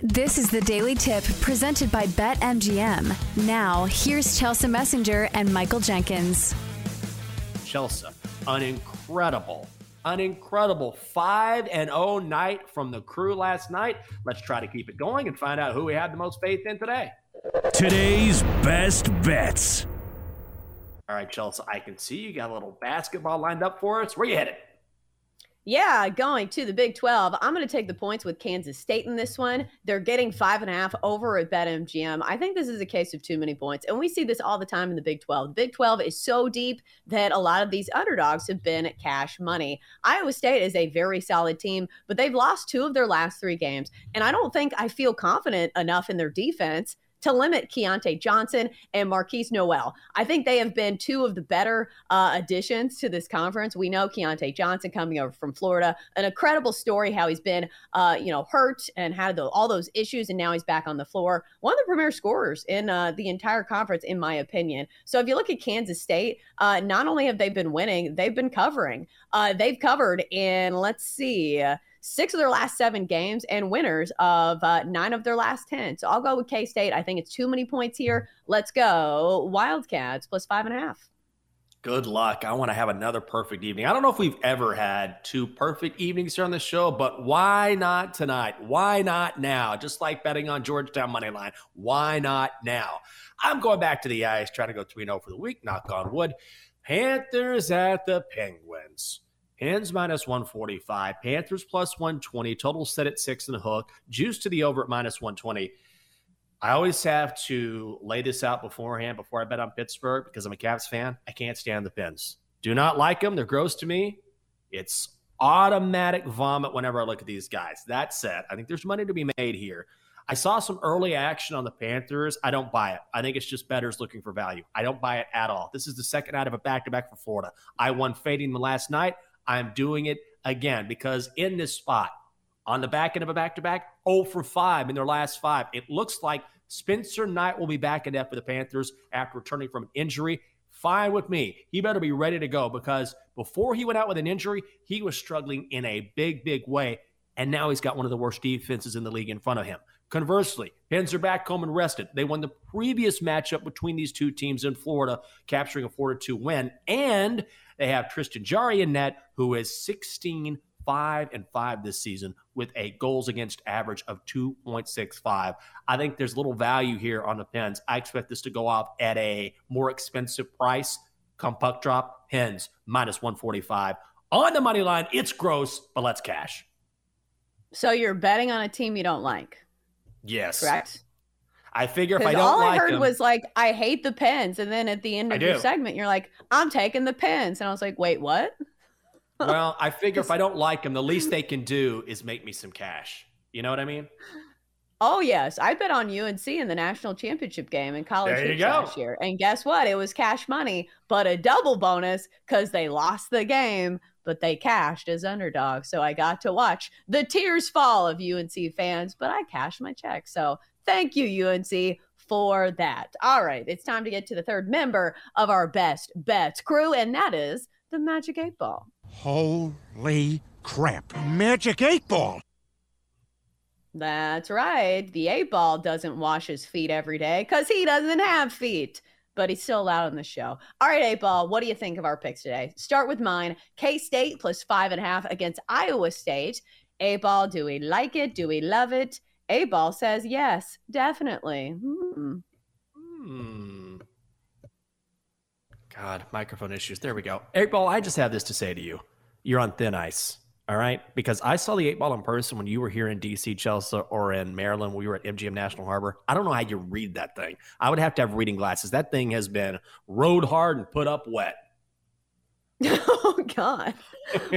This is the Daily Tip presented by BetMGM. Now, here's Chelsea Messenger and Michael Jenkins. Chelsea, an incredible, an incredible 5 and 0 night from the crew last night. Let's try to keep it going and find out who we had the most faith in today. Today's best bets. All right, Chelsea, I can see you got a little basketball lined up for us. Where you headed? Yeah, going to the Big 12. I'm going to take the points with Kansas State in this one. They're getting five and a half over at BetMGM. I think this is a case of too many points. And we see this all the time in the Big 12. The Big 12 is so deep that a lot of these underdogs have been at cash money. Iowa State is a very solid team, but they've lost two of their last three games. And I don't think I feel confident enough in their defense to limit Keyontae Johnson and Markquis Nowell. I think they have been two of the better uh, additions to this conference. We know Keyontae Johnson coming over from Florida, an incredible story how he's been, uh, you know, hurt and had the, all those issues, and now he's back on the floor. One of the premier scorers in uh, the entire conference, in my opinion. So if you look at Kansas State, uh, not only have they been winning, they've been covering. Uh, they've covered in, let's see, six of their last seven games and winners of uh, nine of their last 10. So I'll go with K State. I think it's too many points here. Let's go Wildcats plus five and a half. Good luck. I want to have another perfect evening. I don't know if we've ever had two perfect evenings here on the show, but why not tonight? Why not now? Just like betting on Georgetown money line. Why not now? I'm going back to the ice, trying to go 3 0 for the week, knock on wood. Panthers at the Penguins. Pens minus 145, Panthers plus 120, total set at six and a hook, juice to the over at minus 120. I always have to lay this out beforehand before I bet on Pittsburgh because I'm a Caps fan. I can't stand the Pens. Do not like them. They're gross to me. It's automatic vomit whenever I look at these guys. That said, I think there's money to be made here. I saw some early action on the Panthers. I don't buy it. I think it's just betters looking for value. I don't buy it at all. This is the second night of a back to back for Florida. I won fading the last night. I'm doing it again because in this spot, on the back end of a back to back, 0 for 5 in their last five. It looks like Spencer Knight will be back in net for the Panthers after returning from an injury. Fine with me. He better be ready to go because before he went out with an injury, he was struggling in a big, big way. And now he's got one of the worst defenses in the league in front of him. Conversely, Pens are back home and rested. They won the previous matchup between these two teams in Florida, capturing a 4 2 win. And they have Tristan Jarry in net, who is 16 5 and 5 this season with a goals against average of 2.65. I think there's little value here on the Pens. I expect this to go off at a more expensive price. Come puck drop, Pens minus 145. On the money line, it's gross, but let's cash. So you're betting on a team you don't like? Yes. Correct? I figure if I don't all like I heard them, was like, I hate the pens. And then at the end of your segment, you're like, I'm taking the pens. And I was like, wait, what? well, I figure if I don't like them, the least they can do is make me some cash. You know what I mean? Oh yes, I bet on UNC in the national championship game in college There you go. last year, and guess what? It was cash money, but a double bonus because they lost the game, but they cashed as underdogs. So I got to watch the tears fall of UNC fans, but I cashed my check. So thank you, UNC, for that. All right, it's time to get to the third member of our best bets crew, and that is the Magic Eight Ball. Holy crap. Magic 8 Ball. That's right. The eight ball doesn't wash his feet every day because he doesn't have feet, but he's still allowed on the show. All right, eight ball, what do you think of our picks today? Start with mine K State plus five and a half against Iowa State. A ball. do we like it? Do we love it? A ball says yes, definitely. Hmm. Hmm. God, microphone issues. There we go. Eight ball, I just have this to say to you. You're on thin ice. All right. Because I saw the eight ball in person when you were here in DC, Chelsea, or in Maryland when we were at MGM National Harbor. I don't know how you read that thing. I would have to have reading glasses. That thing has been rode hard and put up wet. oh God.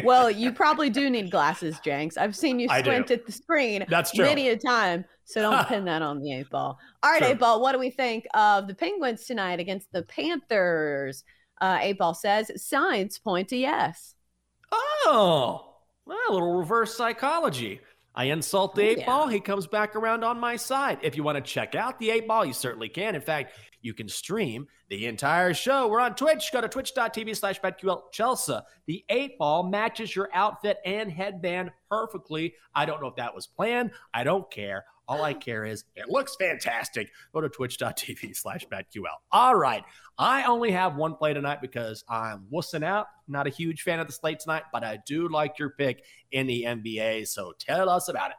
Well, you probably do need glasses, Jenks. I've seen you squint at the screen That's true. many a time. So don't pin that on the eight ball. All right, True. eight ball. What do we think of the Penguins tonight against the Panthers? Uh, eight ball says signs point to yes. Oh, well, a little reverse psychology. I insult the Oh, eight yeah. ball. He comes back around on my side. If you want to check out the eight ball, you certainly can. In fact, you can stream the entire show. We're on Twitch. Go to twitch.tv slash BetQL Chelsea. The eight ball matches your outfit and headband perfectly. I don't know if that was planned. I don't care. All I care is it looks fantastic. Go to twitch.tv slash BetQL. All right. I only have one play tonight because I'm wussing out. Not a huge fan of the slate tonight, but I do like your pick in the NBA. So tell us about it.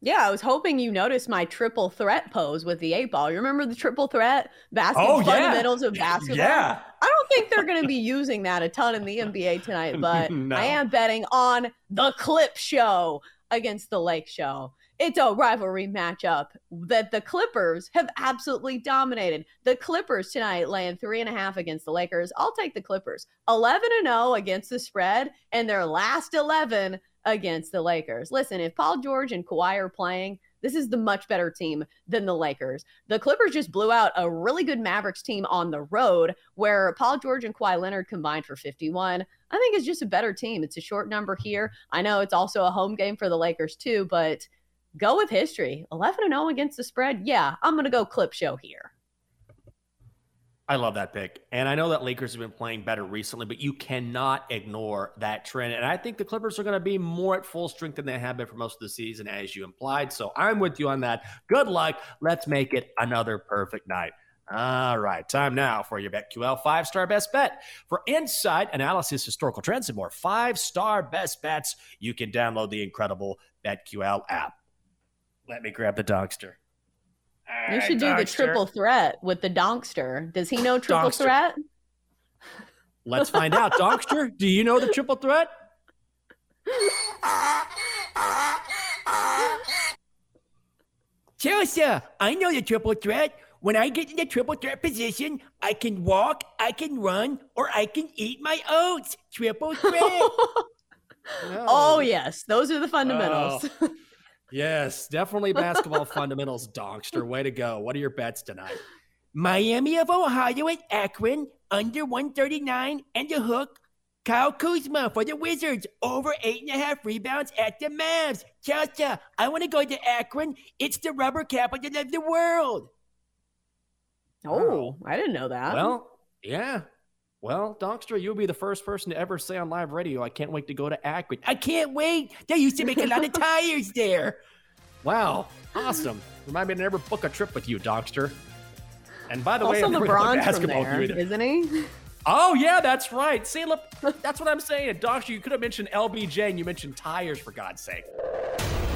Yeah, I was hoping you noticed my triple threat pose with the eight ball. You remember the triple threat basket Oh, yeah. fundamentals of basketball? Yeah. I don't think they're going to be using that a ton in the NBA tonight, but No. I am betting on the Clip Show against the Lake Show. It's a rivalry matchup that the Clippers have absolutely dominated. The Clippers tonight laying three and a half against the Lakers. I'll take the Clippers. 11 and 0 against the spread, and their last 11 against the Lakers. Listen, if Paul George and Kawhi are playing, this is the much better team than the Lakers. The Clippers just blew out a really good Mavericks team on the road where Paul George and Kawhi Leonard combined for 51. I think it's just a better team. It's a short number here. I know it's also a home game for the Lakers too, but go with history. 11 and 0 against the spread. Yeah, I'm going to go clip show here. I love that pick. And I know that Lakers have been playing better recently, but you cannot ignore that trend. And I think the Clippers are going to be more at full strength than they have been for most of the season, as you implied. So I'm with you on that. Good luck. Let's make it another perfect night. All right, time now for your BetQL five star best bet. For insight, analysis, historical trends, and more five star best bets, you can download the incredible BetQL app. Let me grab the Donkster. You should do the triple threat with the Donkster. Does he know triple Donkster. threat? Let's find out. Donkster, do you know the triple threat? Chelsea, I know the triple threat. When I get in the triple threat position, I can walk, I can run, or I can eat my oats. Triple threat. Oh, yes. Those are the fundamentals. Oh. Yes, definitely basketball fundamentals, Donkster. Way to go. What are your bets tonight? Miami of Ohio at Akron, under 139, and the hook. Kyle Kuzma for the Wizards, over eight and a half rebounds at the Mavs. Chelsea, I want to go to Akron. It's the rubber capital of the world. oh, I didn't know that. Well, yeah. Well, Donkster, you'll be the first person to ever say on live radio, I can't wait to go to Akron. I can't wait. They used to make a lot of tires there. Wow, awesome. Remind me to never book a trip with you, Donkster. And by the way, also, I'm LeBron's from basketball with there, isn't he? Oh yeah, that's right. See, look, that's what I'm saying, Doctor. You could have mentioned LBJ, and you mentioned tires for God's sake.